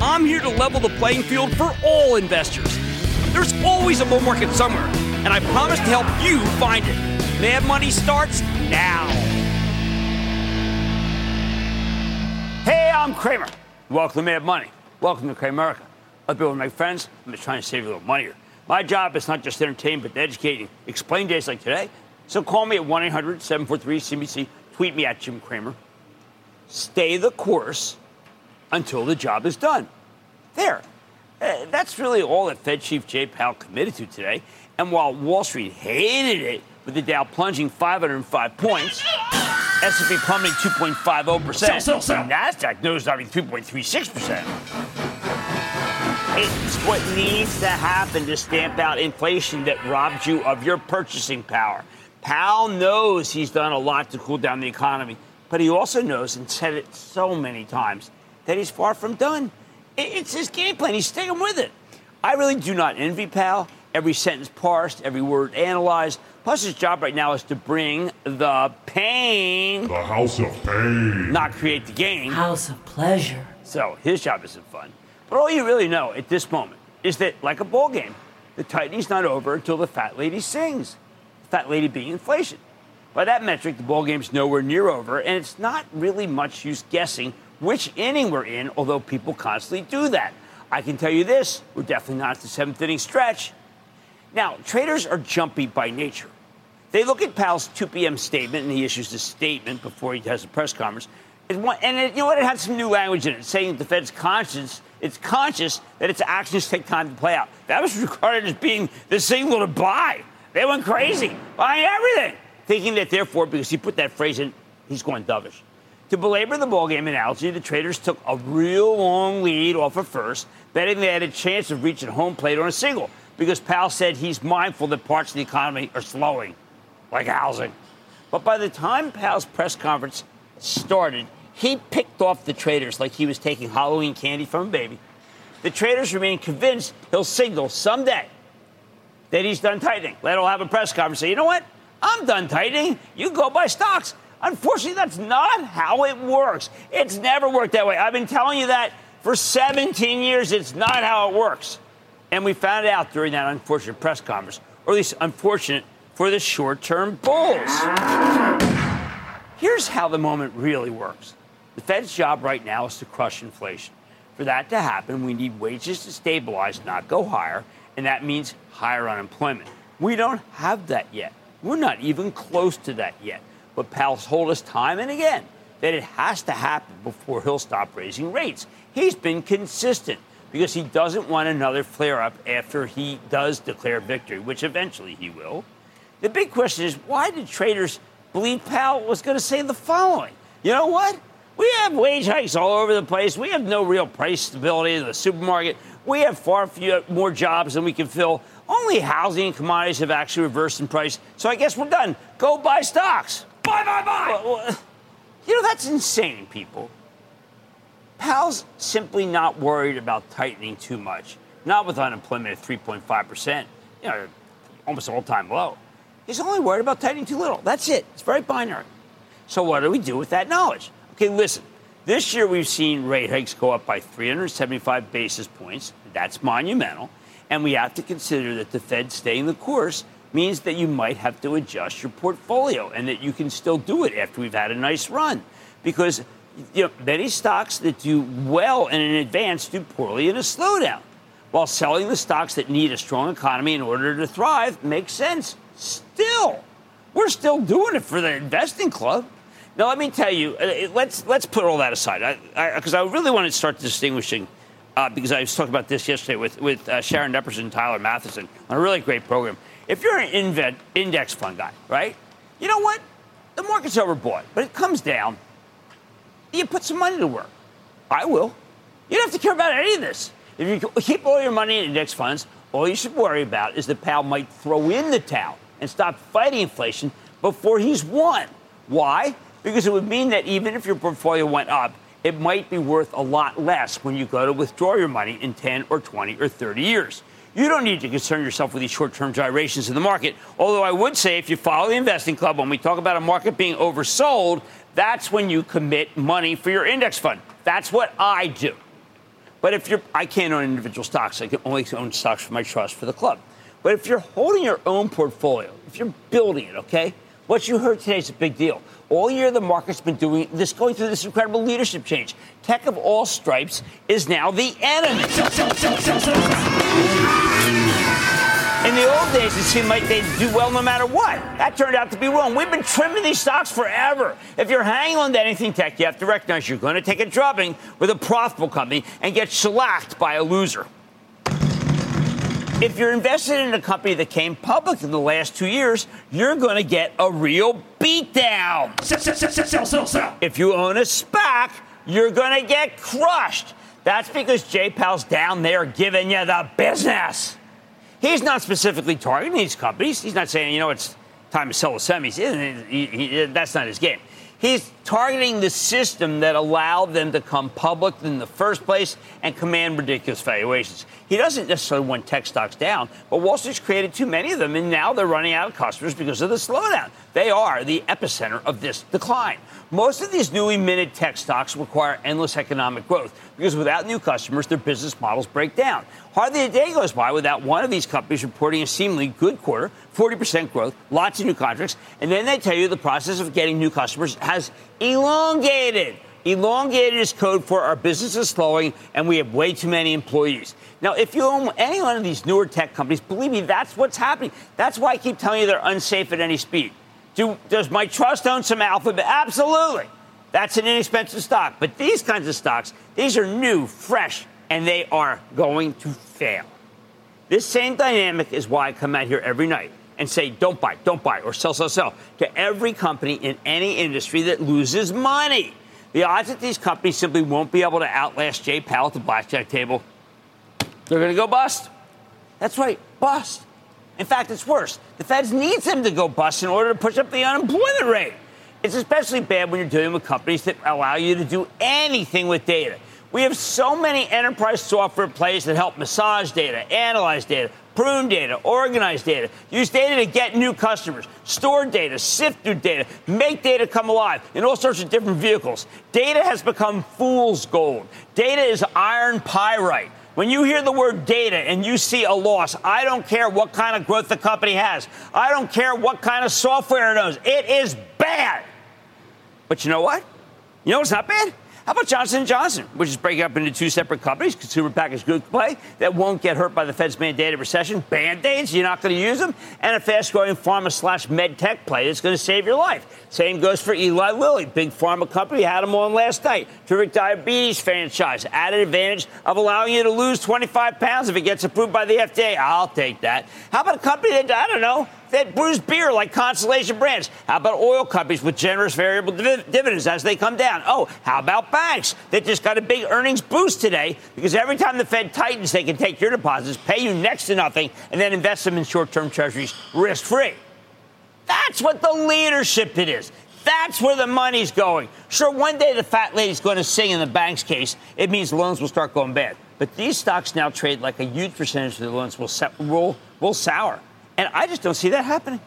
I'm here to level the playing field for all investors. There's always a bull market somewhere, and I promise to help you find it. Mad Money starts now. Hey, I'm Cramer. Welcome to Mad Money. Welcome to Cramerica. Other people my friends, I'm just trying to save a little money here. My job is not just to entertain, but to educate you. Explain days like today. So call me at 1 800 743 CNBC. Tweet me at Jim Cramer. Stay the course until the job is done. There. Uh, that's really all that Fed Chief Jay Powell committed to today. And while Wall Street hated it, with the Dow plunging 505 points, S&P plummeting 2.50%, sell, sell, sell. NASDAQ nosediving 3.36%. It's what needs to happen to stamp out inflation that robs you of your purchasing power. Powell knows he's done a lot to cool down the economy, but he also knows, and said it so many times, that he's far from done. It's his game plan. He's sticking with it. I really do not envy Powell. Every sentence parsed, every word analyzed. Plus, his job right now is to bring the pain. The house of pain. Not create the game. House of pleasure. So his job isn't fun. But all you really know at this moment is that, like a ball game, the tightening's not over until the fat lady sings. The fat lady being inflation. By that metric, the ball game's nowhere near over, and it's not really much use guessing which inning we're in, although people constantly do that. I can tell you this we're definitely not at the seventh inning stretch. Now, traders are jumpy by nature. They look at Powell's 2 p.m. statement, and he issues a statement before he has a press conference. And it, you know what? It had some new language in it, saying the Fed's conscious, it's conscious that its actions take time to play out. That was regarded as being the signal to buy. They went crazy, buying everything, thinking that therefore, because he put that phrase in, he's going dovish. To belabor the ballgame analogy, the traders took a real long lead off of first, betting they had a chance of reaching home plate on a single, because Powell said he's mindful that parts of the economy are slowing like housing. But by the time Powell's press conference started, he picked off the traders like he was taking Halloween candy from a baby. The traders remain convinced he'll signal someday that he's done tightening. Let him have a press conference. Say, you know what? I'm done tightening. You go buy stocks. Unfortunately, that's not how it works. It's never worked that way. I've been telling you that for 17 years. It's not how it works. And we found out during that unfortunate press conference, or at least unfortunate for the short term bulls. Here's how the moment really works the Fed's job right now is to crush inflation. For that to happen, we need wages to stabilize, not go higher, and that means higher unemployment. We don't have that yet. We're not even close to that yet. But Powell's told us time and again that it has to happen before he'll stop raising rates. He's been consistent because he doesn't want another flare up after he does declare victory, which eventually he will. The big question is why did traders believe Powell was going to say the following? You know what? We have wage hikes all over the place. We have no real price stability in the supermarket. We have far fewer more jobs than we can fill. Only housing and commodities have actually reversed in price. So I guess we're done. Go buy stocks. Buy, buy, buy. Well, well, you know, that's insane, people. Powell's simply not worried about tightening too much. Not with unemployment at 3.5%. You know, almost all time low. He's only worried about tightening too little. That's it. It's very binary. So what do we do with that knowledge? Okay, listen. This year we've seen rate hikes go up by 375 basis points. That's monumental. And we have to consider that the Fed staying the course means that you might have to adjust your portfolio and that you can still do it after we've had a nice run. Because you know, many stocks that do well in an advance do poorly in a slowdown. While selling the stocks that need a strong economy in order to thrive makes sense. Still, we're still doing it for the investing club. Now, let me tell you, uh, let's let's put all that aside, because I, I, I, really want to start distinguishing, uh, because I was talking about this yesterday with with uh, Sharon Epperson and Tyler Mathisen on a really great program. If you're an index fund guy, right? You know what? The market's overbought, but it comes down. You put some money to work. I will. You don't have to care about any of this. If you keep all your money in index funds, all you should worry about is that Powell might throw in the towel and stop fighting inflation before he's won. Why? because it would mean that even if your portfolio went up, it might be worth a lot less when you go to withdraw your money in 10 or 20 or 30 years. You don't need to concern yourself with these short term gyrations in the market. Although I would say, if you follow the investing club, when we talk about a market being oversold, that's when you commit money for your index fund. That's what I do. But if you're, I can't own individual stocks. I can only own stocks for my trust for the club. But if you're holding your own portfolio, if you're building it, okay, what you heard today is a big deal. All year, the market's been doing this, going through this incredible leadership change. Tech of all stripes is now the enemy. In the old days, it seemed like they'd do well no matter what. That turned out to be wrong. We've been trimming these stocks forever. If you're hanging on to anything tech, you have to recognize you're going to take a drubbing with a profitable company and get shellacked by a loser. If you're invested in a company that came public in the last two years, you're going to get a real beatdown. Sell, sell, sell, sell, If you own a SPAC, you're going to get crushed. That's because Jay Powell's down there giving you the business. He's not specifically targeting these companies. He's not saying, you know, it's time to sell the semis. He, he, that's not his game. He's targeting the system that allowed them to come public in the first place and command ridiculous valuations. He doesn't necessarily want tech stocks down, but Wall Street's created too many of them, and now they're running out of customers because of the slowdown. They are the epicenter of this decline. Most of these newly minted tech stocks require endless economic growth because without new customers, their business models break down. Hardly a day goes by without one of these companies reporting a seemingly good quarter, 40% growth, lots of new contracts, and then they tell you the process of getting new customers has elongated. Elongated is code for our business is slowing and we have way too many employees. Now, if you own any one of these newer tech companies, believe me, that's what's happening. That's why I keep telling you they're unsafe at any speed. Do, does my trust own some alphabet? Absolutely. That's an inexpensive stock. But these kinds of stocks, these are new, fresh, and they are going to fail. This same dynamic is why I come out here every night and say, don't buy, don't buy, or sell, sell, sell to every company in any industry that loses money. The odds that these companies simply won't be able to outlast Jay Powell at the blackjack table, they're going to go bust. That's right, bust. In fact, it's worse. The Feds needs them to go bust in order to push up the unemployment rate. It's especially bad when you're dealing with companies that allow you to do anything with data. We have so many enterprise software plays that help massage data, analyze data, prune data, organize data, use data to get new customers, store data, sift through data, make data come alive in all sorts of different vehicles. Data has become fool's gold. Data is iron pyrite. When you hear the word data and you see a loss, I don't care what kind of growth the company has. I don't care what kind of software it owns. It is bad. But you know what? You know what's not bad? How about Johnson & Johnson, which is breaking up into two separate companies, consumer packaged goods play, that won't get hurt by the Fed's mandated recession, Band-Aids, you're not going to use them, and a fast-growing pharma slash med tech play that's going to save your life. Same goes for Eli Lilly, big pharma company, had them on last night. Terrific diabetes franchise, added advantage of allowing you to lose 25 pounds if it gets approved by the FDA. I'll take that. How about a company that, I don't know, that brews beer like Constellation Brands? How about oil companies with generous variable div- dividends as they come down? Oh, how about banks that just got a big earnings boost today because every time the Fed tightens, they can take your deposits, pay you next to nothing, and then invest them in short term treasuries risk free. That's what the leadership it is. That's where the money's going. Sure, one day the fat lady's going to sing in the bank's case. It means loans will start going bad. But these stocks now trade like a huge percentage of the loans will, will, will sour And I just don't see that happening.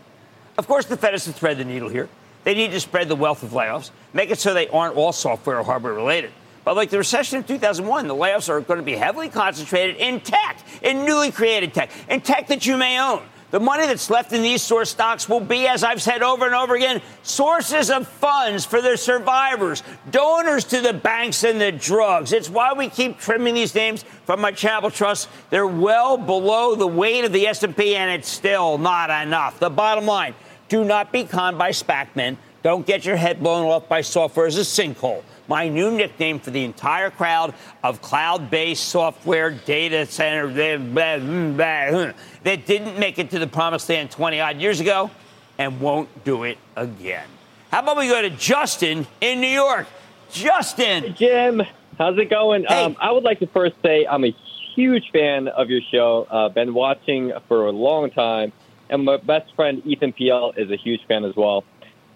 Of course, the Fed has to thread the needle here. They need to spread the wealth of layoffs, make it so they aren't all software or hardware related. But like the recession of 2001, the layoffs are going to be heavily concentrated in tech, in newly created tech, in tech that you may own. The money that's left in these source stocks will be, as I've said over and over again, sources of funds for their survivors, donors to the banks and the drugs. It's why we keep trimming these names from my charitable trust. They're well below the weight of the S&P, and it's still not enough. The bottom line: Do not be conned by SPAC men. Don't get your head blown off by software as a sinkhole my new nickname for the entire crowd of cloud based software data center that didn't make it to the promised land 20 odd years ago and won't do it again. How about we go to Justin in New York? Justin. Hey, Jim, how's it going? Hey. Um, I would like to first say I'm a huge fan of your show. Uh, been watching for a long time, and my best friend Ethan PL is a huge fan as well.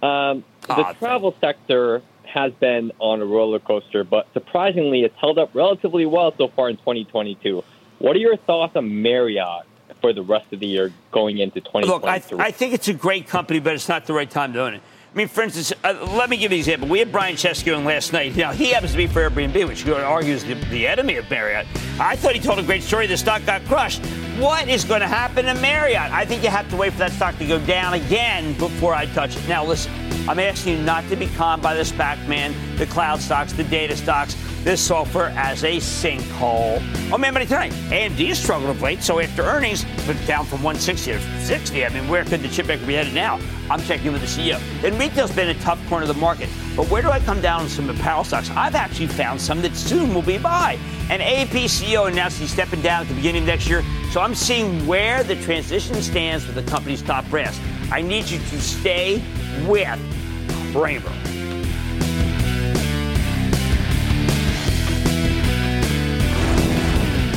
Um, the travel sector has been on a roller coaster, but surprisingly, it's held up relatively well so far in 2022. What are your thoughts on Marriott for the rest of the year going into 2023? Look, I, I think it's a great company, but it's not the right time to own it. I mean, for instance, uh, let me give you an example. We had Brian Chesky on last night. Now, he happens to be for Airbnb, which you could argue is the, the enemy of Marriott. I thought he told a great story. The stock got crushed. What is going to happen to Marriott? I think you have to wait for that stock to go down again before I touch it. Now, listen, I'm asking you not to be conned by the SPAC man, the cloud stocks, the data stocks, this software as a sinkhole. Oh, man, money tonight. AMD is struggling of late, so after earnings, but down from 160 to 60. I mean, where could the chip maker be headed now? I'm checking with the CEO. And retail's been a tough corner of the market. But where do I come down on some apparel stocks? I've actually found some that soon will be buy. And AP CEO announced he's stepping down at the beginning of next year. So I'm seeing where the transition stands with the company's top brass. I need you to stay with Cramer.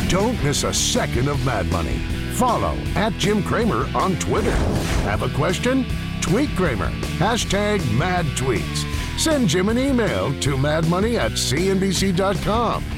Don't miss a second of Mad Money. Follow at Jim Cramer on Twitter. Have a question? Tweet Cramer. Hashtag mad tweets. Send Jim an email to madmoney at cnbc.com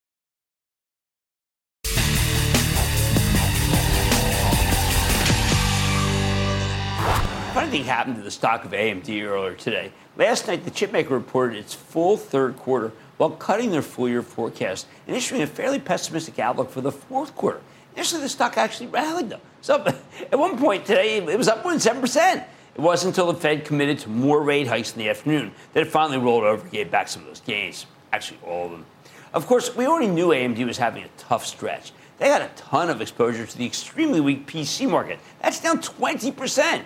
Funny thing happened to the stock of AMD earlier today. Last night, the chipmaker reported its full third quarter while cutting their full year forecast and issuing a fairly pessimistic outlook for the fourth quarter. Initially, the stock actually rallied, though. So at one point today, it was up more than 7%. It wasn't until the Fed committed to more rate hikes in the afternoon that it finally rolled over and gave back some of those gains. Actually, all of them. Of course, we already knew AMD was having a tough stretch. They got a ton of exposure to the extremely weak PC market. That's down 20%.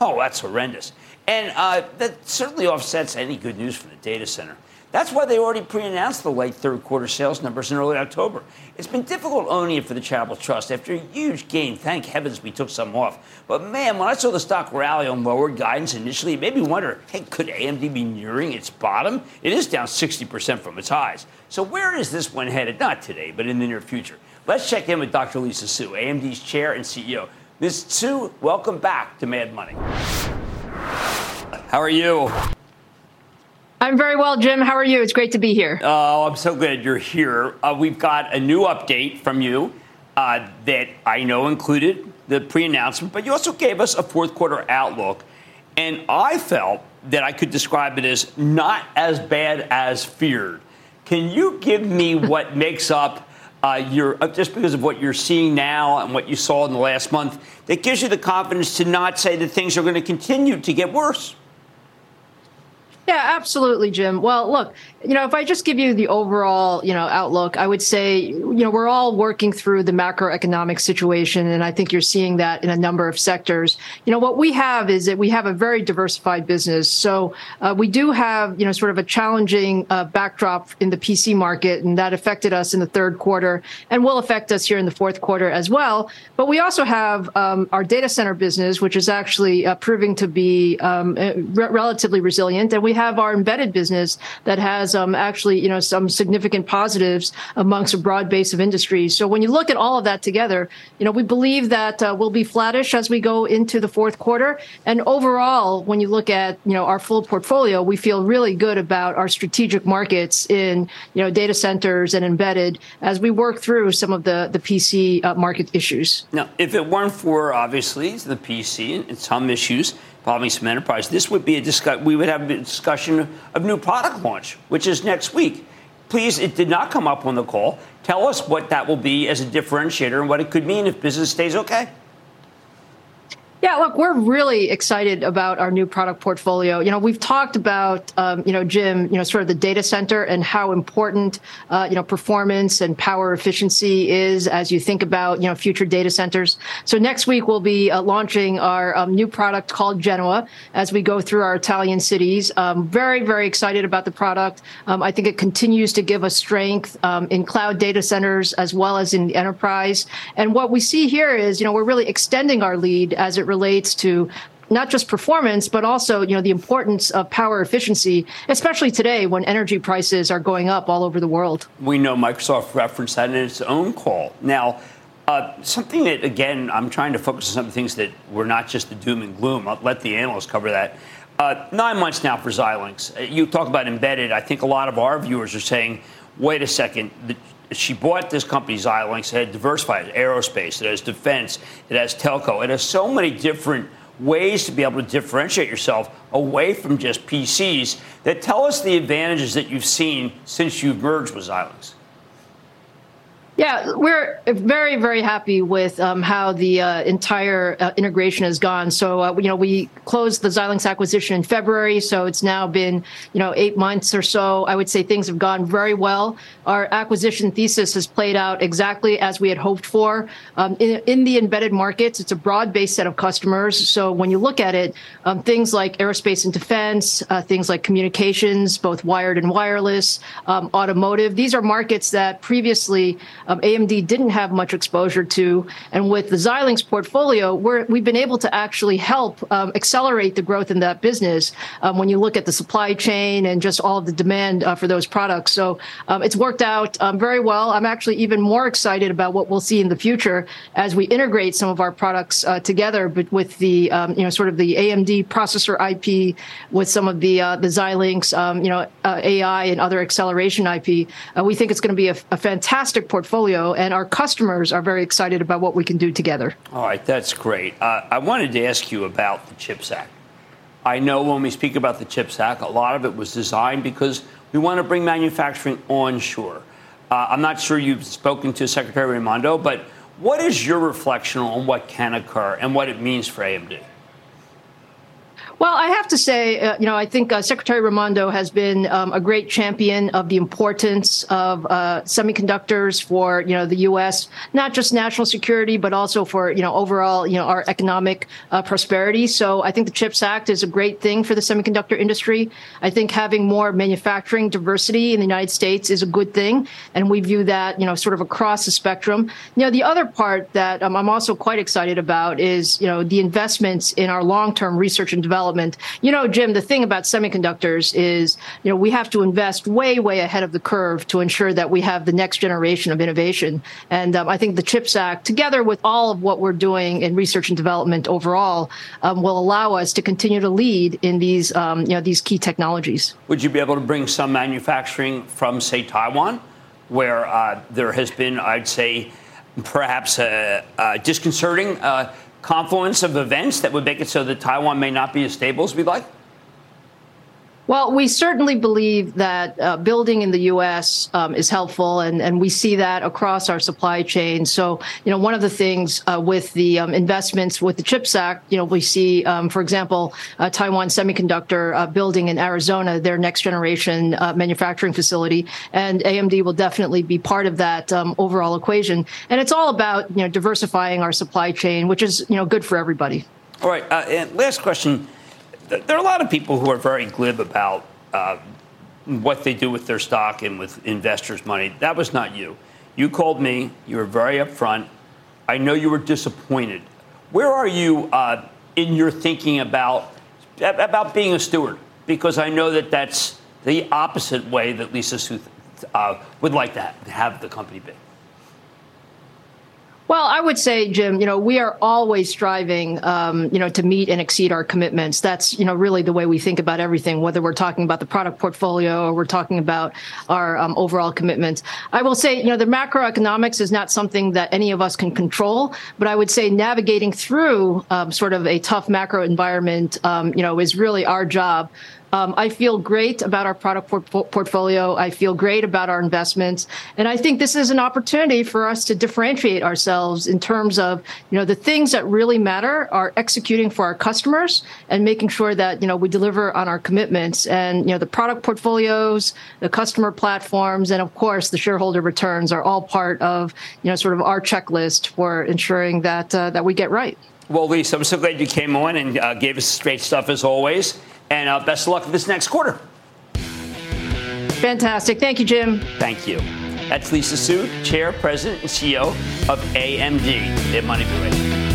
Oh, that's horrendous. And uh, that certainly offsets any good news for the data center. That's why they already pre announced the late third quarter sales numbers in early October. It's been difficult owning it for the Charitable Trust after a huge gain. Thank heavens we took some off. But man, when I saw the stock rally on lower guidance initially, it made me wonder hey, could AMD be nearing its bottom? It is down 60% from its highs. So where is this one headed? Not today, but in the near future. Let's check in with Dr. Lisa Su, AMD's chair and CEO. Ms. Su, welcome back to Mad Money. How are you? I'm very well, Jim. How are you? It's great to be here. Oh, I'm so glad you're here. Uh, we've got a new update from you uh, that I know included the pre announcement, but you also gave us a fourth quarter outlook. And I felt that I could describe it as not as bad as feared. Can you give me what makes up uh, your, uh, just because of what you're seeing now and what you saw in the last month, that gives you the confidence to not say that things are going to continue to get worse? Yeah, absolutely, Jim. Well, look, you know, if I just give you the overall, you know, outlook, I would say, you know, we're all working through the macroeconomic situation, and I think you're seeing that in a number of sectors. You know, what we have is that we have a very diversified business. So uh, we do have, you know, sort of a challenging uh, backdrop in the PC market, and that affected us in the third quarter, and will affect us here in the fourth quarter as well. But we also have um, our data center business, which is actually uh, proving to be um, uh, re- relatively resilient, and we have our embedded business that has um, actually, you know, some significant positives amongst a broad base of industries. So when you look at all of that together, you know, we believe that uh, we'll be flattish as we go into the fourth quarter. And overall, when you look at, you know, our full portfolio, we feel really good about our strategic markets in, you know, data centers and embedded as we work through some of the, the PC uh, market issues. Now, if it weren't for obviously the PC and some issues, involving some enterprise. This would be a discuss. We would have a discussion of new product launch, which is next week. Please, it did not come up on the call. Tell us what that will be as a differentiator and what it could mean if business stays okay. Yeah, look, we're really excited about our new product portfolio. You know, we've talked about, um, you know, Jim, you know, sort of the data center and how important, uh, you know, performance and power efficiency is as you think about, you know, future data centers. So next week we'll be uh, launching our um, new product called Genoa as we go through our Italian cities. Um, very, very excited about the product. Um, I think it continues to give us strength um, in cloud data centers as well as in enterprise. And what we see here is, you know, we're really extending our lead as it relates to not just performance, but also, you know, the importance of power efficiency, especially today when energy prices are going up all over the world. We know Microsoft referenced that in its own call. Now, uh, something that, again, I'm trying to focus on some things that were not just the doom and gloom. I'll let the analysts cover that. Uh, nine months now for Xilinx. Uh, you talk about embedded. I think a lot of our viewers are saying, wait a second, the, she bought this company, Xilinx, it had diversified aerospace, it has defense, it has telco, it has so many different ways to be able to differentiate yourself away from just PCs that tell us the advantages that you've seen since you've merged with Xilinx. Yeah, we're very, very happy with um, how the uh, entire uh, integration has gone. So, uh, you know, we closed the Xilinx acquisition in February, so it's now been, you know, eight months or so. I would say things have gone very well. Our acquisition thesis has played out exactly as we had hoped for. Um, in, in, the embedded markets, it's a broad-based set of customers. So when you look at it, um, things like aerospace and defense, uh, things like communications, both wired and wireless, um, automotive, these are markets that previously um, AMD didn't have much exposure to. And with the Xilinx portfolio, we have been able to actually help um, accelerate the growth in that business um, when you look at the supply chain and just all of the demand uh, for those products. So um, it's worked out um, very well. I'm actually even more excited about what we'll see in the future as we integrate some of our products uh, together, but with the um, you know sort of the AMD processor IP with some of the uh, the Xilinx you know uh, AI and other acceleration IP. Uh, we think it's going to be a, a fantastic portfolio portfolio, and our customers are very excited about what we can do together. All right, that's great. Uh, I wanted to ask you about the CHIPS Act. I know when we speak about the CHIPS Act, a lot of it was designed because we want to bring manufacturing onshore. Uh, I'm not sure you've spoken to Secretary Raimondo, but what is your reflection on what can occur and what it means for AMD? Well, I have to say, uh, you know, I think uh, Secretary Raimondo has been um, a great champion of the importance of uh, semiconductors for, you know, the U.S., not just national security, but also for, you know, overall, you know, our economic uh, prosperity. So I think the CHIPS Act is a great thing for the semiconductor industry. I think having more manufacturing diversity in the United States is a good thing. And we view that, you know, sort of across the spectrum. You know, the other part that um, I'm also quite excited about is, you know, the investments in our long-term research and development development. You know, Jim, the thing about semiconductors is, you know, we have to invest way, way ahead of the curve to ensure that we have the next generation of innovation. And um, I think the CHIPS Act, together with all of what we're doing in research and development overall, um, will allow us to continue to lead in these, um, you know, these key technologies. Would you be able to bring some manufacturing from, say, Taiwan, where uh, there has been, I'd say, perhaps uh, disconcerting uh, confluence of events that would make it so that Taiwan may not be as stable as we'd like? Well, we certainly believe that uh, building in the U.S. Um, is helpful, and, and we see that across our supply chain. So, you know, one of the things uh, with the um, investments with the CHIPS Act, you know, we see, um, for example, uh, Taiwan Semiconductor uh, building in Arizona their next generation uh, manufacturing facility, and AMD will definitely be part of that um, overall equation. And it's all about you know diversifying our supply chain, which is you know good for everybody. All right, uh, and last question there are a lot of people who are very glib about uh, what they do with their stock and with investors' money. That was not you. You called me. You were very upfront. I know you were disappointed. Where are you uh, in your thinking about about being a steward? Because I know that that's the opposite way that Lisa Su uh, would like to have the company be. Well, I would say, Jim, you know, we are always striving, um, you know, to meet and exceed our commitments. That's, you know, really the way we think about everything, whether we're talking about the product portfolio or we're talking about our um, overall commitments. I will say, you know, the macroeconomics is not something that any of us can control, but I would say navigating through um, sort of a tough macro environment, um, you know, is really our job. Um, I feel great about our product por- portfolio. I feel great about our investments. And I think this is an opportunity for us to differentiate ourselves in terms of, you know, the things that really matter are executing for our customers and making sure that, you know, we deliver on our commitments and, you know, the product portfolios, the customer platforms, and of course, the shareholder returns are all part of, you know, sort of our checklist for ensuring that, uh, that we get right. Well, Lisa, I'm so glad you came on and uh, gave us straight stuff as always. And uh, best of luck this next quarter. Fantastic. Thank you, Jim. Thank you. That's Lisa Su, Chair, President, and CEO of AMD. Their money be ready.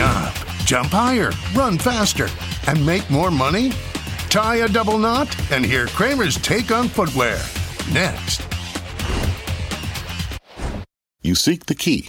Up, jump higher, run faster, and make more money? Tie a double knot and hear Cramer's take on footwear. Next. You seek the key,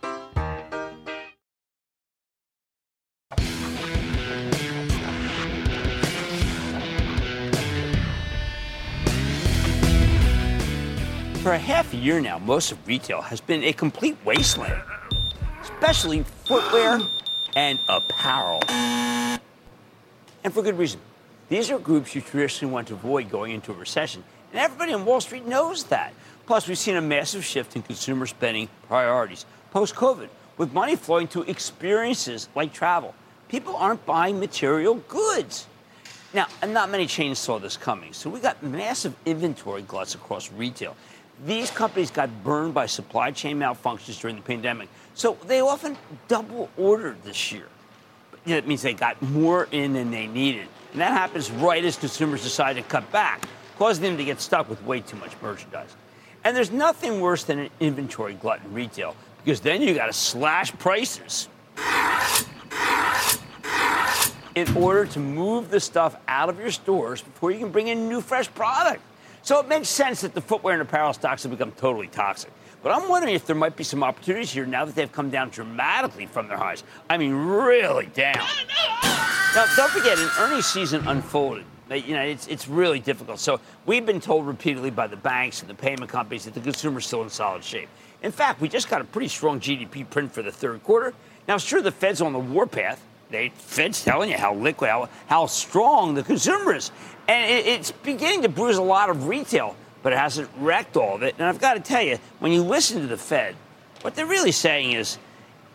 For a half a year now, most of retail has been a complete wasteland, especially footwear and apparel. And for good reason. These are groups you traditionally want to avoid going into a recession, and everybody on Wall Street knows that. Plus, we've seen a massive shift in consumer spending priorities post COVID, with money flowing to experiences like travel. People aren't buying material goods. Now, not many chains saw this coming, so we got massive inventory gluts across retail. These companies got burned by supply chain malfunctions during the pandemic, so they often double ordered this year. That means they got more in than they needed. And that happens right as consumers decide to cut back, causing them to get stuck with way too much merchandise. And there's nothing worse than an inventory glut in retail because then you got to slash prices in order to move the stuff out of your stores before you can bring in new fresh product. So it makes sense that the footwear and apparel stocks have become totally toxic. But I'm wondering if there might be some opportunities here now that they've come down dramatically from their highs. I mean, really down. Now, don't forget, an earnings season unfolded. You know, it's, it's really difficult. So we've been told repeatedly by the banks and the payment companies that the consumer's still in solid shape. In fact, we just got a pretty strong GDP print for the third quarter. Now, sure, the Fed's on the warpath. The Fed's telling you how liquid, how, how strong the consumer is. And it, it's beginning to bruise a lot of retail, but it hasn't wrecked all of it. And I've got to tell you, when you listen to the Fed, what they're really saying is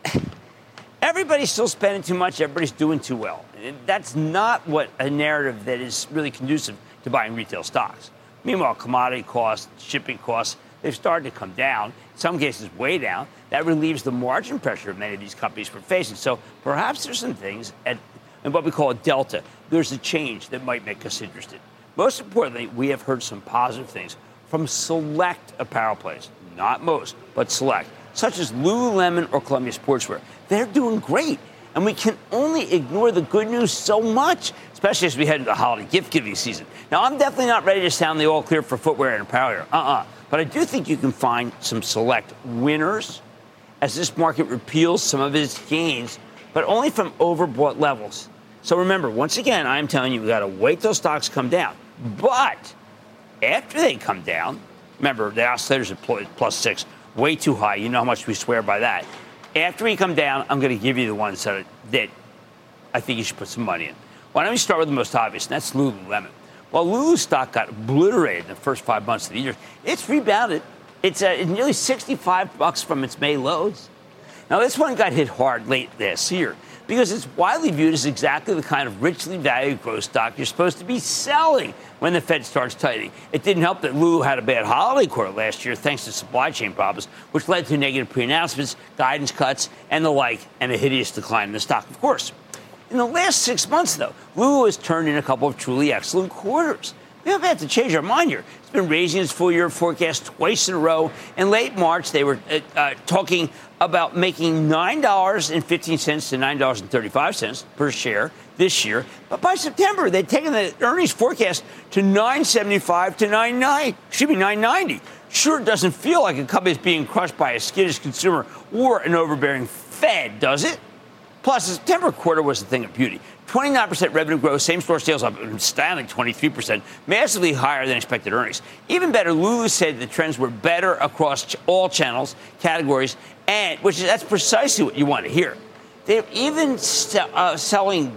everybody's still spending too much, everybody's doing too well. That's not what a narrative that is really conducive to buying retail stocks. Meanwhile, commodity costs, shipping costs, they've started to come down, in some cases way down. That relieves the margin pressure many of these companies were facing. So perhaps there's some things at and what we call a delta. There's a change that might make us interested. Most importantly, we have heard some positive things from select apparel plays, not most, but select, such as Lululemon or Columbia Sportswear. They're doing great. And we can only ignore the good news so much, especially as we head into the holiday gift giving season. Now, I'm definitely not ready to sound the all clear for footwear and apparel here. Uh uh-uh. uh. But I do think you can find some select winners as this market repeals some of its gains, but only from overbought levels. So remember, once again, I'm telling you, we got to wait till stocks come down. But after they come down, remember, the oscillators are plus six, way too high. You know how much we swear by that. After we come down, I'm going to give you the ones that, that I think you should put some money in. Why don't we start with the most obvious, and that's Lululemon. While Lulu stock got obliterated in the first five months of the year, it's rebounded. It's uh, nearly 65 bucks from its May lows. Now, this one got hit hard late this year because it's widely viewed as exactly the kind of richly valued growth stock you're supposed to be selling when the Fed starts tightening. It didn't help that Lulu had a bad holiday quarter last year thanks to supply chain problems, which led to negative pre announcements, guidance cuts, and the like, and a hideous decline in the stock, of course. In the last six months, though, Lulu has turned in a couple of truly excellent quarters. We haven't had to change our mind here. It's been raising its full year forecast twice in a row. In late March, they were uh, uh, talking about making $9.15 to $9.35 per share this year. But by September, they'd taken the earnings forecast to 975 to 99. Should be 990. Sure it doesn't feel like a company is being crushed by a skittish consumer or an overbearing Fed, does it? Plus, the September quarter was a thing of beauty. 29% revenue growth, same store sales up an astounding 23%, massively higher than expected earnings. Even better, Lulu said the trends were better across all channels, categories, and which is that's precisely what you want to hear. They're even st- uh, selling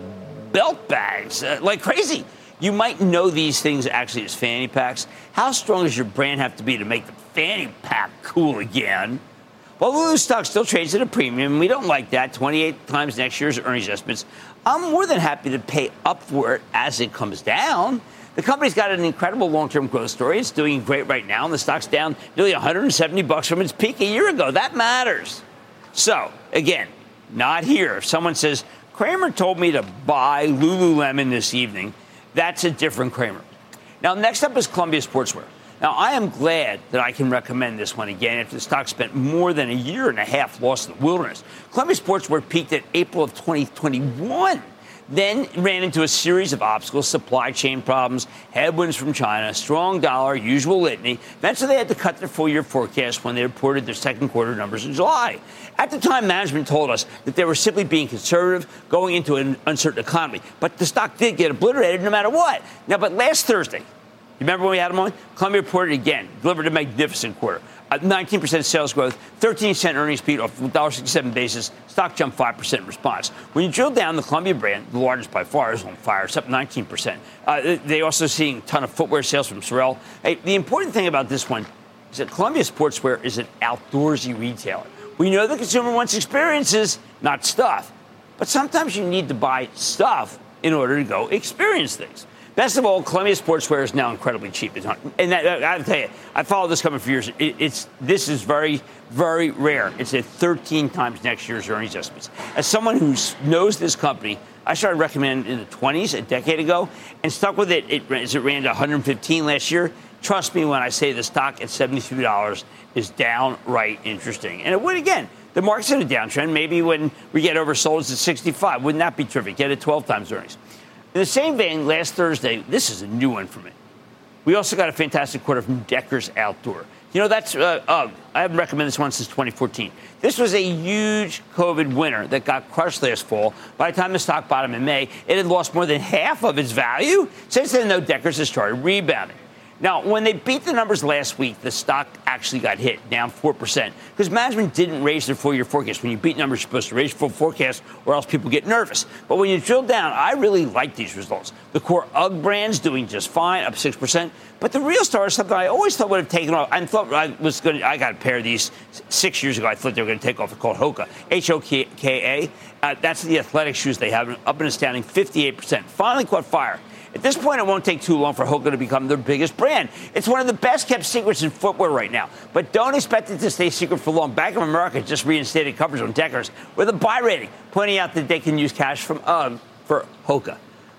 belt bags uh, like crazy. You might know these things actually as fanny packs. How strong does your brand have to be to make the fanny pack cool again? Well, Lulu stock still trades at a premium. We don't like that. 28 times next year's earnings estimates. I'm more than happy to pay up for it as it comes down. The company's got an incredible long-term growth story. It's doing great right now, and the stock's down nearly 170 bucks from its peak a year ago. That matters. So, again, not here. If someone says, Cramer told me to buy Lululemon this evening, that's a different Cramer. Now, next up is Columbia Sportswear. Now, I am glad that I can recommend this one again after the stock spent more than a year and a half lost in the wilderness. Columbia Sportswear peaked at April of 2021 then ran into a series of obstacles, supply chain problems, headwinds from China, strong dollar, usual litany. Eventually, they had to cut their full year forecast when they reported their second quarter numbers in July. At the time, management told us that they were simply being conservative going into an uncertain economy. But the stock did get obliterated no matter what. Now, but last Thursday, you remember when we had them on? Columbia reported again, delivered a magnificent quarter. 19% sales growth, 13 cent earnings beat off $1.67 basis. Stock jumped 5% in response. When you drill down, the Columbia brand, the largest by far, is on fire. It's up 19%. Uh, they also seeing a ton of footwear sales from Sorel. Hey, the important thing about this one is that Columbia Sportswear is an outdoorsy retailer. We know the consumer wants experiences, not stuff. But sometimes you need to buy stuff in order to go experience things. Best of all, Columbia Sportswear is now incredibly cheap. And that, I have to tell you, I followed this company for years. It, it's this is very, very rare. It's at 13 times next year's earnings estimates. As someone who knows this company, I started recommending in the 20s a decade ago and stuck with it. It, it ran to 115 last year. Trust me when I say the stock at $72 is downright interesting. And it would again. The market's in a downtrend. Maybe when we get oversold, it's at 65. Wouldn't that be terrific? Get it 12 times earnings. In the same vein, last Thursday, this is a new one for me. We also got a fantastic quarter from Deckers Outdoor. You know, that's, uh, uh, I haven't recommended this one since 2014. This was a huge COVID winner that got crushed last fall. By the time the stock bottomed in May, it had lost more than half of its value. Since then, though, Deckers has started rebounding. Now, when they beat the numbers last week, the stock actually got hit, down 4%, because management didn't raise their full year forecast. When you beat numbers, you're supposed to raise full forecast, or else people get nervous. But when you drill down, I really like these results. The core UGG brand's doing just fine, up 6%. But the real star is something I always thought would have taken off. I thought I was going to, I got a pair of these six years ago. I thought they were going to take off. It's called Hoka, H O K A. Uh, that's the athletic shoes they have, up and astounding 58%. Finally caught fire. At this point, it won't take too long for Hoka to become their biggest brand. It's one of the best kept secrets in footwear right now. But don't expect it to stay secret for long. Bank of America just reinstated coverage on Deckers with a buy rating, pointing out that they can use cash from UGG for Hoka.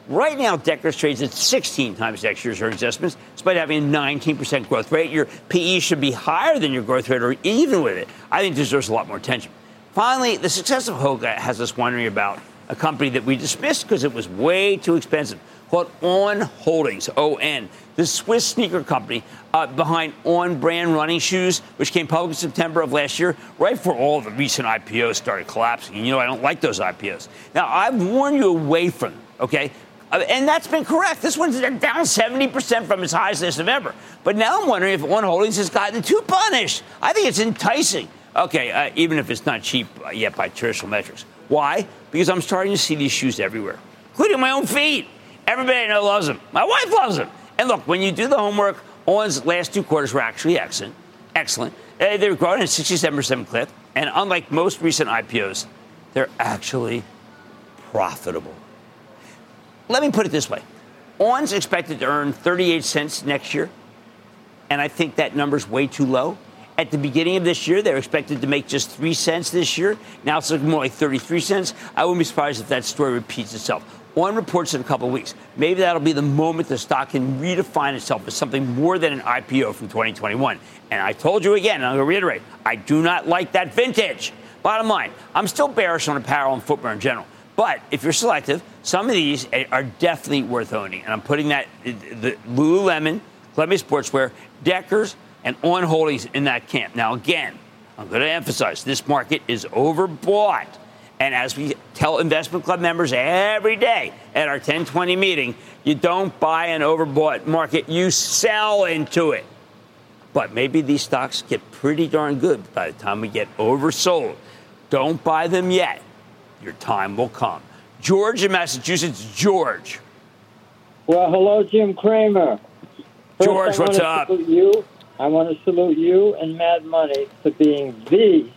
Right now, Deckers trades at 16 times next year's earnings estimates, despite having a 19% growth rate. Your PE should be higher than your growth rate, or even with it. I think it deserves a lot more attention. Finally, the success of Hoka has us wondering about a company that we dismissed because it was way too expensive called On Holdings, ON, the Swiss sneaker company uh, behind On brand running shoes, which came public in September of last year, right before all the recent IPOs started collapsing. And you know, I don't like those IPOs. Now, I've warned you away from them, okay? Uh, and that's been correct. This one's down 70% from its highest last November. But now I'm wondering if On Holdings has gotten too punished. I think it's enticing. Okay, uh, even if it's not cheap uh, yet by traditional metrics. Why? Because I'm starting to see these shoes everywhere, including my own feet. Everybody I know loves them. My wife loves them. And look, when you do the homework, On's last two quarters were actually excellent. Excellent. Uh, they were growing at 67% clip. And unlike most recent IPOs, they're actually profitable. Let me put it this way On's expected to earn 38 cents next year. And I think that number's way too low. At the beginning of this year, they were expected to make just 3 cents this year. Now it's looking more like 33 cents. I wouldn't be surprised if that story repeats itself. On reports in a couple of weeks. Maybe that'll be the moment the stock can redefine itself as something more than an IPO from 2021. And I told you again, and I'm going to reiterate, I do not like that vintage. Bottom line, I'm still bearish on apparel and footwear in general. But if you're selective, some of these are definitely worth owning. And I'm putting that the Lululemon, Columbia Sportswear, Deckers, and On Holdings in that camp. Now, again, I'm going to emphasize this market is overbought. And as we tell investment club members every day at our 1020 meeting, you don't buy an overbought market, you sell into it. But maybe these stocks get pretty darn good by the time we get oversold. Don't buy them yet. Your time will come. George in Massachusetts, George. Well, hello, Jim Cramer. First, George, what's up? You. I want to salute you and Mad Money for being the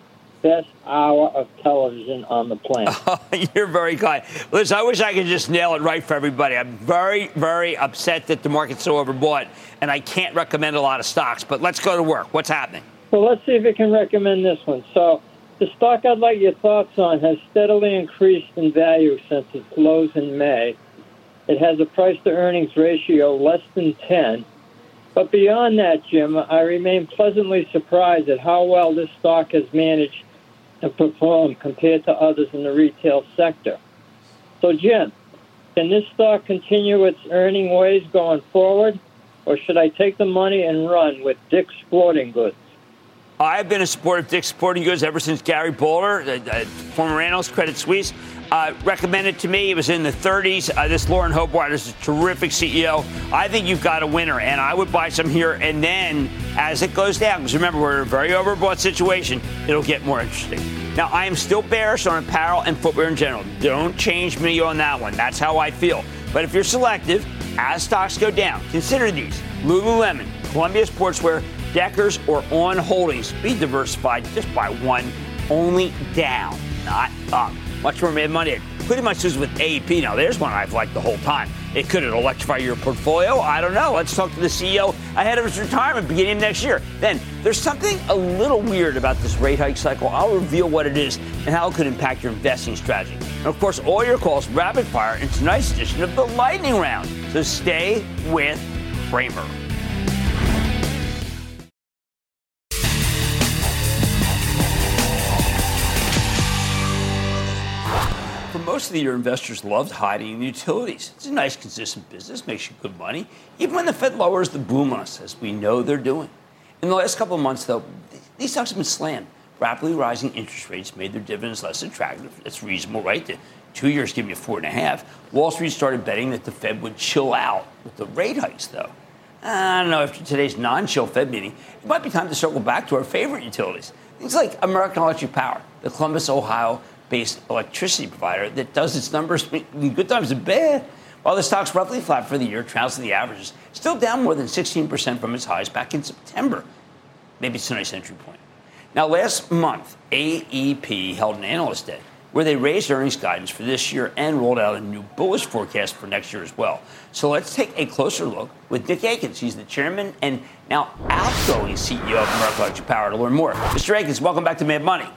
best hour of television on the planet. Oh, you're very kind. Listen, I wish I could just nail it right for everybody. I'm very, very upset that the market's so overbought, and I can't recommend a lot of stocks. But let's go to work. What's happening? Well, let's see if we can recommend this one. So, the stock I'd like your thoughts on has steadily increased in value since its lows in May. It has a price to earnings ratio less than 10. But beyond that, Jim, I remain pleasantly surprised at how well this stock has managed to perform compared to others in the retail sector. So, Jim, can this stock continue its earning ways going forward, or should I take the money and run with Dick's Sporting Goods? I've been a supporter of Dick's Sporting Goods ever since Gary Balter, uh, former analyst, Credit Suisse, uh, recommended to me. It was in the 30s. Uh, this Lauren Hobart is a terrific CEO. I think you've got a winner, and I would buy some here. And then as it goes down, because remember, we're in a very overbought situation, it'll get more interesting. Now, I am still bearish on apparel and footwear in general. Don't change me on that one. That's how I feel. But if you're selective, as stocks go down, consider these Lululemon, Columbia Sportswear, Deckers, or On Holdings. Be diversified just by one, only down, not up. Much more made money. Pretty much was with AEP. Now, there's one I've liked the whole time. It could electrify your portfolio. I don't know. Let's talk to the CEO ahead of his retirement beginning next year. Then, there's something a little weird about this rate hike cycle. I'll reveal what it is and how it could impact your investing strategy. And of course, all your calls rapid fire in tonight's edition of the Lightning Round. So stay with Cramer. Most of the year, investors loved hiding in utilities. It's a nice, consistent business, makes you good money, even when the Fed lowers the boom on us, as we know they're doing. In the last couple of months, though, these stocks have been slammed. Rapidly rising interest rates made their dividends less attractive. That's reasonable, right? The two years give you four and a half. Wall Street started betting that the Fed would chill out with the rate hikes, though. I don't know, after today's non chill Fed meeting, it might be time to circle back to our favorite utilities. Things like American Electric Power, the Columbus, Ohio based electricity provider that does its numbers in good times and bad. While the stock's roughly flat for the year, trouncing the averages, still down more than 16% from its highs back in September. Maybe it's a nice entry point. Now, last month, AEP held an analyst day where they raised earnings guidance for this year and rolled out a new bullish forecast for next year as well. So let's take a closer look with Nick Akins. He's the chairman and now outgoing CEO of American Electric Power to learn more. Mr. Akins, welcome back to Mad Money.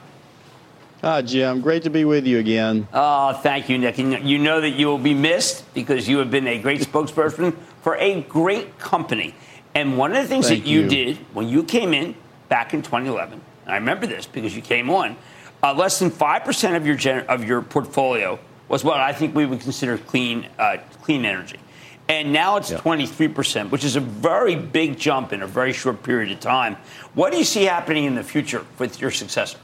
Hi, Jim. Great to be with you again. Oh, thank you, Nick. And you know that you will be missed because you have been a great spokesperson for a great company. And one of the things thank that you, you did when you came in back in 2011, I remember this because you came on, uh, less than 5% of your, gener- of your portfolio was what I think we would consider clean, uh, clean energy. And now it's 23%, which is a very big jump in a very short period of time. What do you see happening in the future with your successor?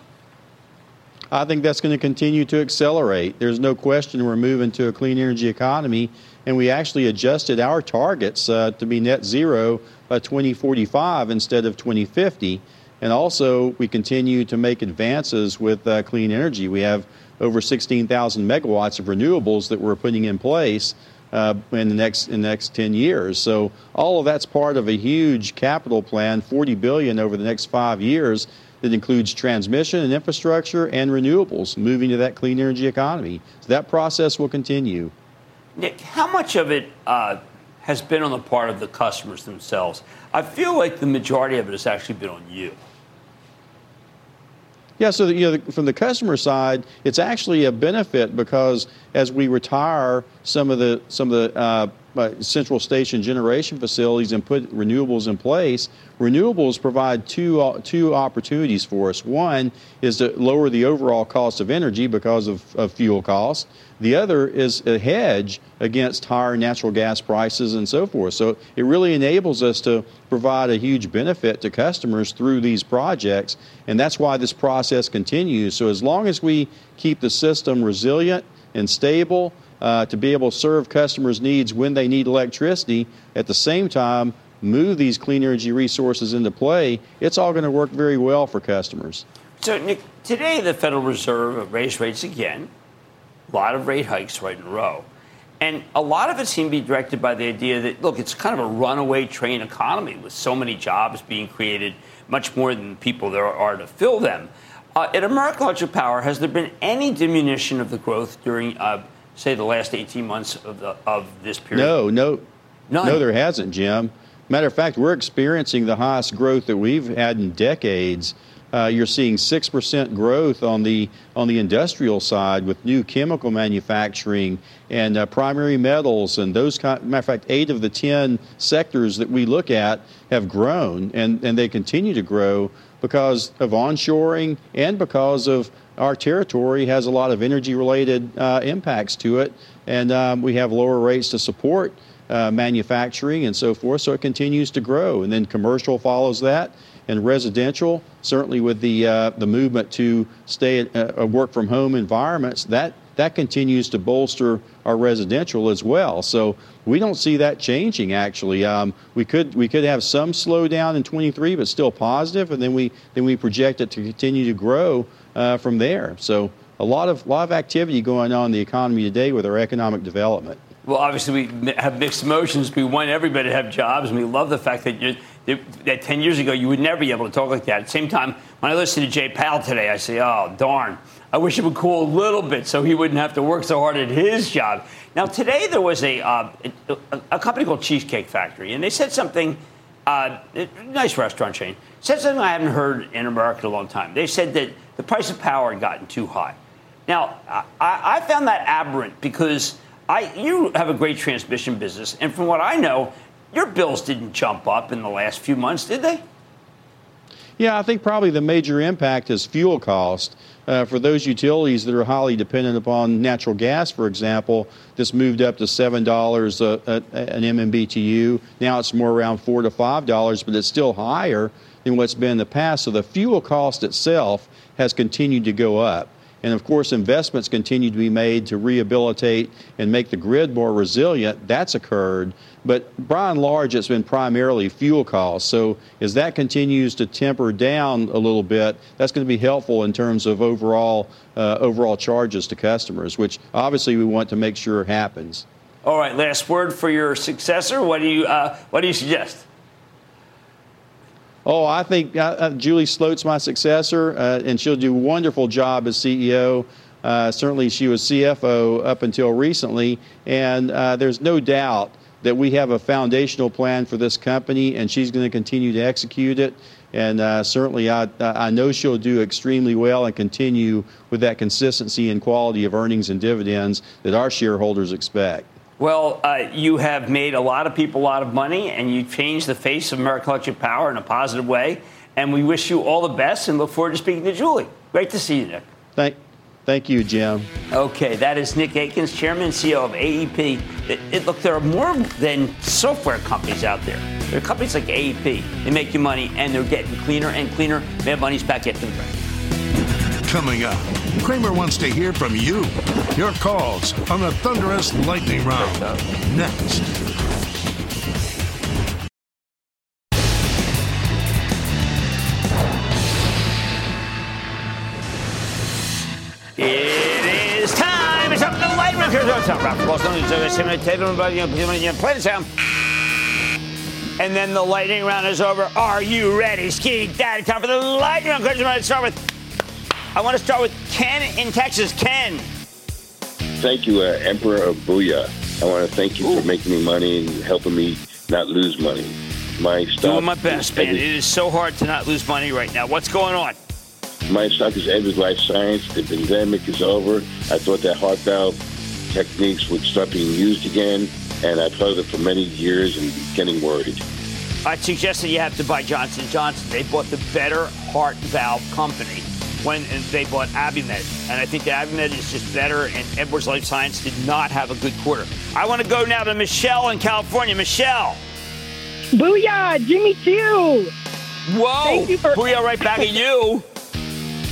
I think that's going to continue to accelerate. There's no question we're moving to a clean energy economy, and we actually adjusted our targets uh, to be net zero by 2045 instead of 2050. And also, we continue to make advances with uh, clean energy. We have over 16,000 megawatts of renewables that we're putting in place uh, in the next in the next 10 years. So all of that's part of a huge capital plan, 40 billion over the next five years, that includes transmission and infrastructure and renewables, moving to that clean energy economy. So that process will continue. Nick, how much of it uh, has been on the part of the customers themselves? I feel like the majority of it has actually been on you. Yeah, so you know, from the customer side, it's actually a benefit because as we retire some of the some of the uh, uh, central station generation facilities and put renewables in place, renewables provide two uh, two opportunities for us. One is to lower the overall cost of energy because of, of fuel costs. The other is a hedge against higher natural gas prices and so forth. So it really enables us to provide a huge benefit to customers through these projects, and that's why this process continues. So as long as we keep the system resilient and stable, uh, to be able to serve customers' needs when they need electricity, at the same time, move these clean energy resources into play, it's all going to work very well for customers. So, Nick, today the Federal Reserve raised rates again, a lot of rate hikes right in a row. And a lot of it seemed to be directed by the idea that, look, it's kind of a runaway train economy with so many jobs being created, much more than people there are to fill them. Uh, at American Electric Power, has there been any diminution of the growth during uh, say, the last 18 months of, the, of this period? No, no. None. No, there hasn't, Jim. Matter of fact, we're experiencing the highest growth that we've had in decades. Uh, you're seeing six percent growth on the on the industrial side with new chemical manufacturing and uh, primary metals and those kind. Matter of fact, eight of the ten sectors that we look at have grown and and they continue to grow because of onshoring and because of our territory has a lot of energy related uh, impacts to it, and um, we have lower rates to support uh, manufacturing and so forth, so it continues to grow. And then commercial follows that, and residential, certainly with the, uh, the movement to stay at uh, work from home environments, that, that continues to bolster our residential as well. So we don't see that changing actually. Um, we could we could have some slowdown in 23, but still positive, and then we then we project it to continue to grow uh, from there. So a lot of lot of activity going on in the economy today with our economic development. Well, obviously we have mixed emotions. We want everybody to have jobs, and we love the fact that you that 10 years ago you would never be able to talk like that. At the same time, when I listen to Jay Powell today, I say, oh, darn. I wish it would cool a little bit so he wouldn't have to work so hard at his job. Now, today there was a, uh, a, a, company called Cheesecake Factory, and they said something, uh, nice restaurant chain, said something I haven't heard in America in a long time. They said that the price of power had gotten too high. Now, I, I found that aberrant because I, you have a great transmission business, and from what I know, your bills didn't jump up in the last few months, did they? Yeah, I think probably the major impact is fuel cost. Uh, for those utilities that are highly dependent upon natural gas, for example, this moved up to seven dollars an MMBTU. Now it's more around four to five dollars, but it's still higher than what's been in the past. So the fuel cost itself has continued to go up. And of course, investments continue to be made to rehabilitate and make the grid more resilient. That's occurred. But by and large, it's been primarily fuel costs. So as that continues to temper down a little bit, that's going to be helpful in terms of overall uh, overall charges to customers, which obviously we want to make sure happens. All right, last word for your successor. What do you uh, what do you suggest? Oh, I think uh, uh, Julie Sloat's my successor, uh, and she'll do a wonderful job as CEO. Uh, certainly, she was CFO up until recently, and uh, there's no doubt that we have a foundational plan for this company, and she's going to continue to execute it. And uh, certainly, I, I know she'll do extremely well and continue with that consistency and quality of earnings and dividends that our shareholders expect. Well, uh, you have made a lot of people a lot of money, and you changed the face of American Electric Power in a positive way. And we wish you all the best and look forward to speaking to Julie. Great to see you, Nick. Thank, thank you, Jim. Okay, that is Nick Akins, Chairman and CEO of AEP. It, it, look, there are more than software companies out there. There are companies like AEP. They make you money, and they're getting cleaner and cleaner. They have money's back at the bank. Coming up. Cramer wants to hear from you. Your calls on the Thunderous Lightning Round. Next. It is time. Up to the lightning round. Sound. And then the lightning round is over. Are you ready? Ski daddy, time for the lightning round. Question to start with I want to start with Ken in Texas. Ken. Thank you, uh, Emperor of Booyah. I want to thank you Ooh. for making me money and helping me not lose money. My stock doing my best, man. It is so hard to not lose money right now. What's going on? My stock is Edwards Life Science. The pandemic is over. I thought that heart valve techniques would start being used again, and I've heard it for many years and getting worried. I suggest that you have to buy Johnson Johnson. They bought the better heart valve company when and they bought Abiomed. And I think that Abiomed is just better, and Edwards Life Science did not have a good quarter. I want to go now to Michelle in California. Michelle. Booyah, Jimmy Choo. Whoa. Thank you for- Booyah right back at you.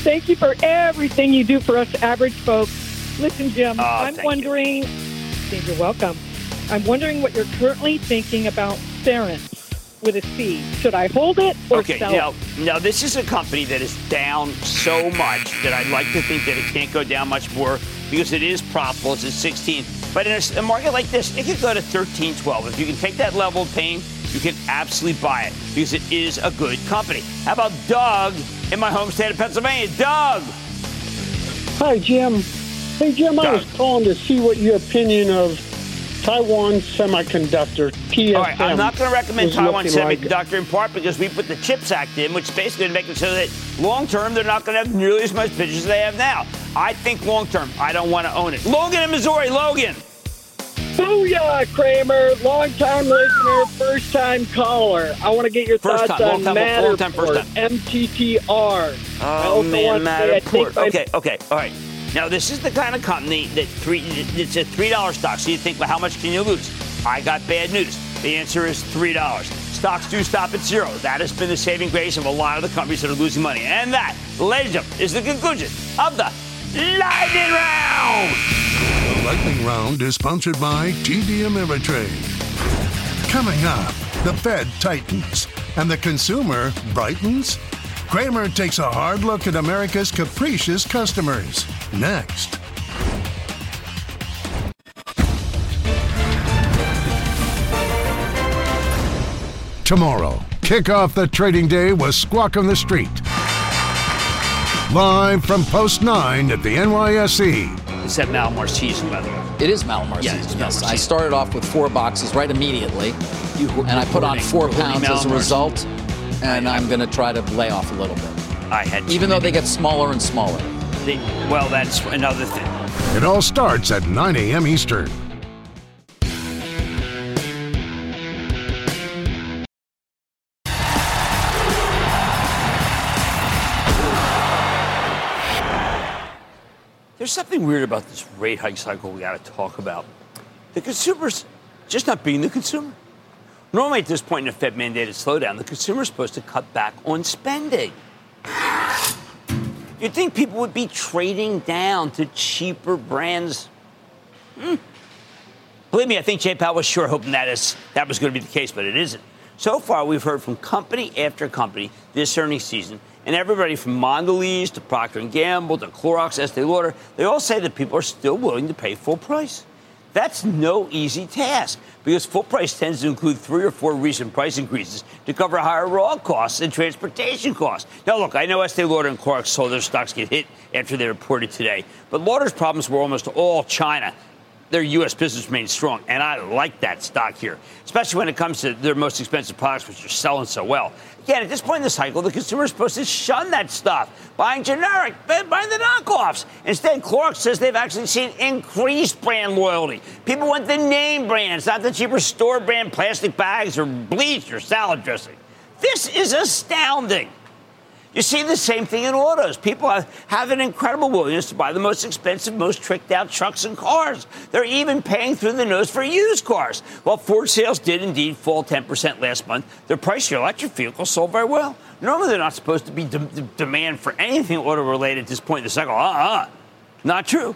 Thank you for everything you do for us average folks. Listen, Jim, oh, I'm wondering, you. you're welcome. I'm wondering what you're currently thinking about Cerence with a C. Should I hold it or okay, sell now, it? Now, this is a company that is down so much that I'd like to think that it can't go down much more because it is profitable. It's at 16. But in a, a market like this, it could go to 13, 12. If you can take that level of pain, you can absolutely buy it because it is a good company. How about Doug in my home state of Pennsylvania? Doug! Hi, Jim. Hey, Jim, Doug. I was calling to see what your opinion of Taiwan Semiconductor, TSM. All right, I'm not going to recommend Taiwan Semiconductor like in part because we put the CHIPS Act in, which is basically going to make it so that long term they're not going to have nearly as much business as they have now. I think long term, I don't want to own it. Logan in Missouri, Logan. Booyah, Cramer, Long time listener, first time caller. I want to get your first thoughts time, on long time, Matterport, long time, first time. MTTR. Oh, man, Matterport. Okay, okay, all right. Now, this is the kind of company that three, it's a $3 stock. So you think, well, how much can you lose? I got bad news. The answer is $3. Stocks do stop at zero. That has been the saving grace of a lot of the companies that are losing money. And that, ladies and gentlemen, is the conclusion of the Lightning Round. The Lightning Round is sponsored by TD Ameritrade. Coming up, the Fed tightens and the consumer brightens. Cramer takes a hard look at America's capricious customers. Next. Tomorrow Kick off the trading day with Squawk on the Street. Live from Post 9 at the NYSE. Is that Mallomar season, by the way? It is Mallomar Yeah, it's season, yes. Mallomar I started off with four boxes right immediately, You- and I put on four pounds as a Mallomars. result, and I'm going to try to lay off a little bit. I had Even though they get smaller and smaller. They- well, that's another thing. It all starts at 9 a.m. Eastern. There's something weird about this rate hike cycle we got to talk about. The consumer's just not being the consumer. Normally, at this point in a Fed mandated slowdown, the consumer is supposed to cut back on spending. You'd think people would be trading down to cheaper brands. Hmm. Believe me, I think Jay Powell was sure hoping that is that was going to be the case, but it isn't. So far, we've heard from company after company this earnings season, and everybody from Mondelez to Procter & Gamble to Clorox, Estee Lauder, they all say that people are still willing to pay full price. That's no easy task because full price tends to include three or four recent price increases to cover higher raw costs and transportation costs. Now, look, I know Estee Lauder and Clorox saw their stocks get hit after they reported today, but Lauder's problems were almost all China their U.S. business remains strong, and I like that stock here, especially when it comes to their most expensive products, which are selling so well. Again, at this point in the cycle, the consumer is supposed to shun that stuff, buying generic, buying the knockoffs. Instead, Clorox says they've actually seen increased brand loyalty. People want the name brands, not the cheaper store brand plastic bags or bleach or salad dressing. This is astounding. You see the same thing in autos. People have, have an incredible willingness to buy the most expensive, most tricked out trucks and cars. They're even paying through the nose for used cars. While Ford sales did indeed fall 10% last month, their price for electric vehicles sold very well. Normally, they're not supposed to be de- de- demand for anything auto related at this point in the cycle. Uh uh Not true.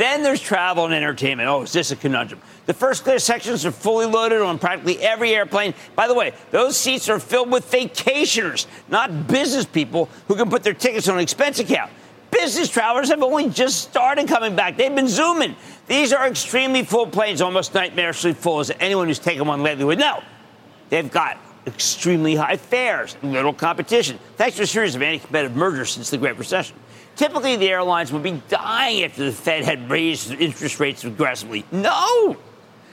Then there's travel and entertainment. Oh, is this a conundrum? The first class sections are fully loaded on practically every airplane. By the way, those seats are filled with vacationers, not business people who can put their tickets on an expense account. Business travelers have only just started coming back. They've been zooming. These are extremely full planes, almost nightmarishly full, as anyone who's taken one lately would know. They've got extremely high fares, little competition, thanks to a series of anti competitive mergers since the Great Recession. Typically, the airlines would be dying after the Fed had raised interest rates aggressively. No!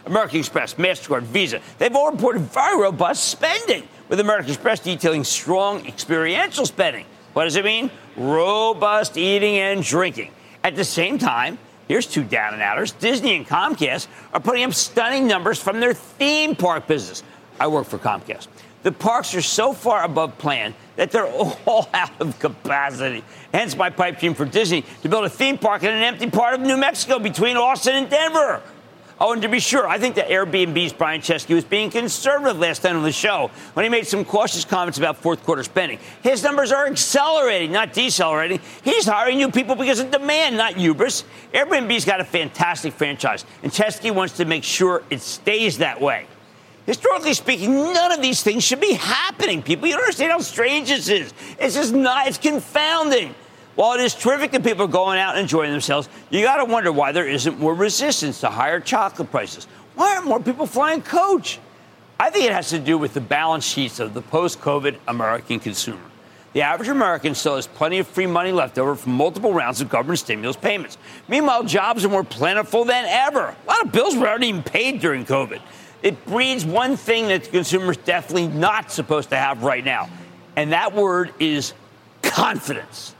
American Express, MasterCard, Visa, they've all reported very robust spending, with American Express detailing strong experiential spending. What does it mean? Robust eating and drinking. At the same time, here's two down and outers Disney and Comcast are putting up stunning numbers from their theme park business. I work for Comcast. The parks are so far above plan that they're all out of capacity. Hence my pipe dream for Disney to build a theme park in an empty part of New Mexico between Austin and Denver. Oh, and to be sure, I think that Airbnb's Brian Chesky was being conservative last night on the show when he made some cautious comments about fourth quarter spending. His numbers are accelerating, not decelerating. He's hiring new people because of demand, not hubris. Airbnb's got a fantastic franchise, and Chesky wants to make sure it stays that way. Historically speaking, none of these things should be happening. People, you don't understand how strange this is. It's just not, it's confounding. While it is terrific that people are going out and enjoying themselves, you got to wonder why there isn't more resistance to higher chocolate prices. Why aren't more people flying coach? I think it has to do with the balance sheets of the post COVID American consumer. The average American still has plenty of free money left over from multiple rounds of government stimulus payments. Meanwhile, jobs are more plentiful than ever. A lot of bills were already even paid during COVID. It breeds one thing that the consumers definitely not supposed to have right now, and that word is confidence.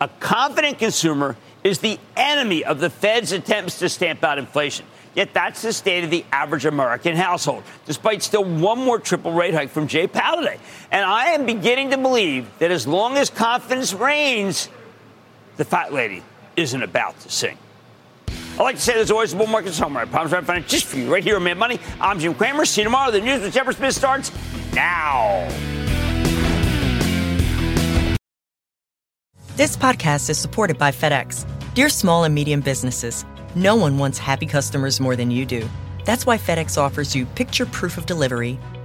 A confident consumer is the enemy of the Fed's attempts to stamp out inflation. Yet that's the state of the average American household, despite still one more triple rate hike from Jay Powell today. And I am beginning to believe that as long as confidence reigns, the fat lady isn't about to sing. I like to say there's always a bull market somewhere. I'll find it just for you right here on Mad Money. I'm Jim Cramer. See you tomorrow. The news with Shepard Smith starts now. This podcast is supported by FedEx. Dear small and medium businesses, no one wants happy customers more than you do. That's why FedEx offers you picture proof of delivery,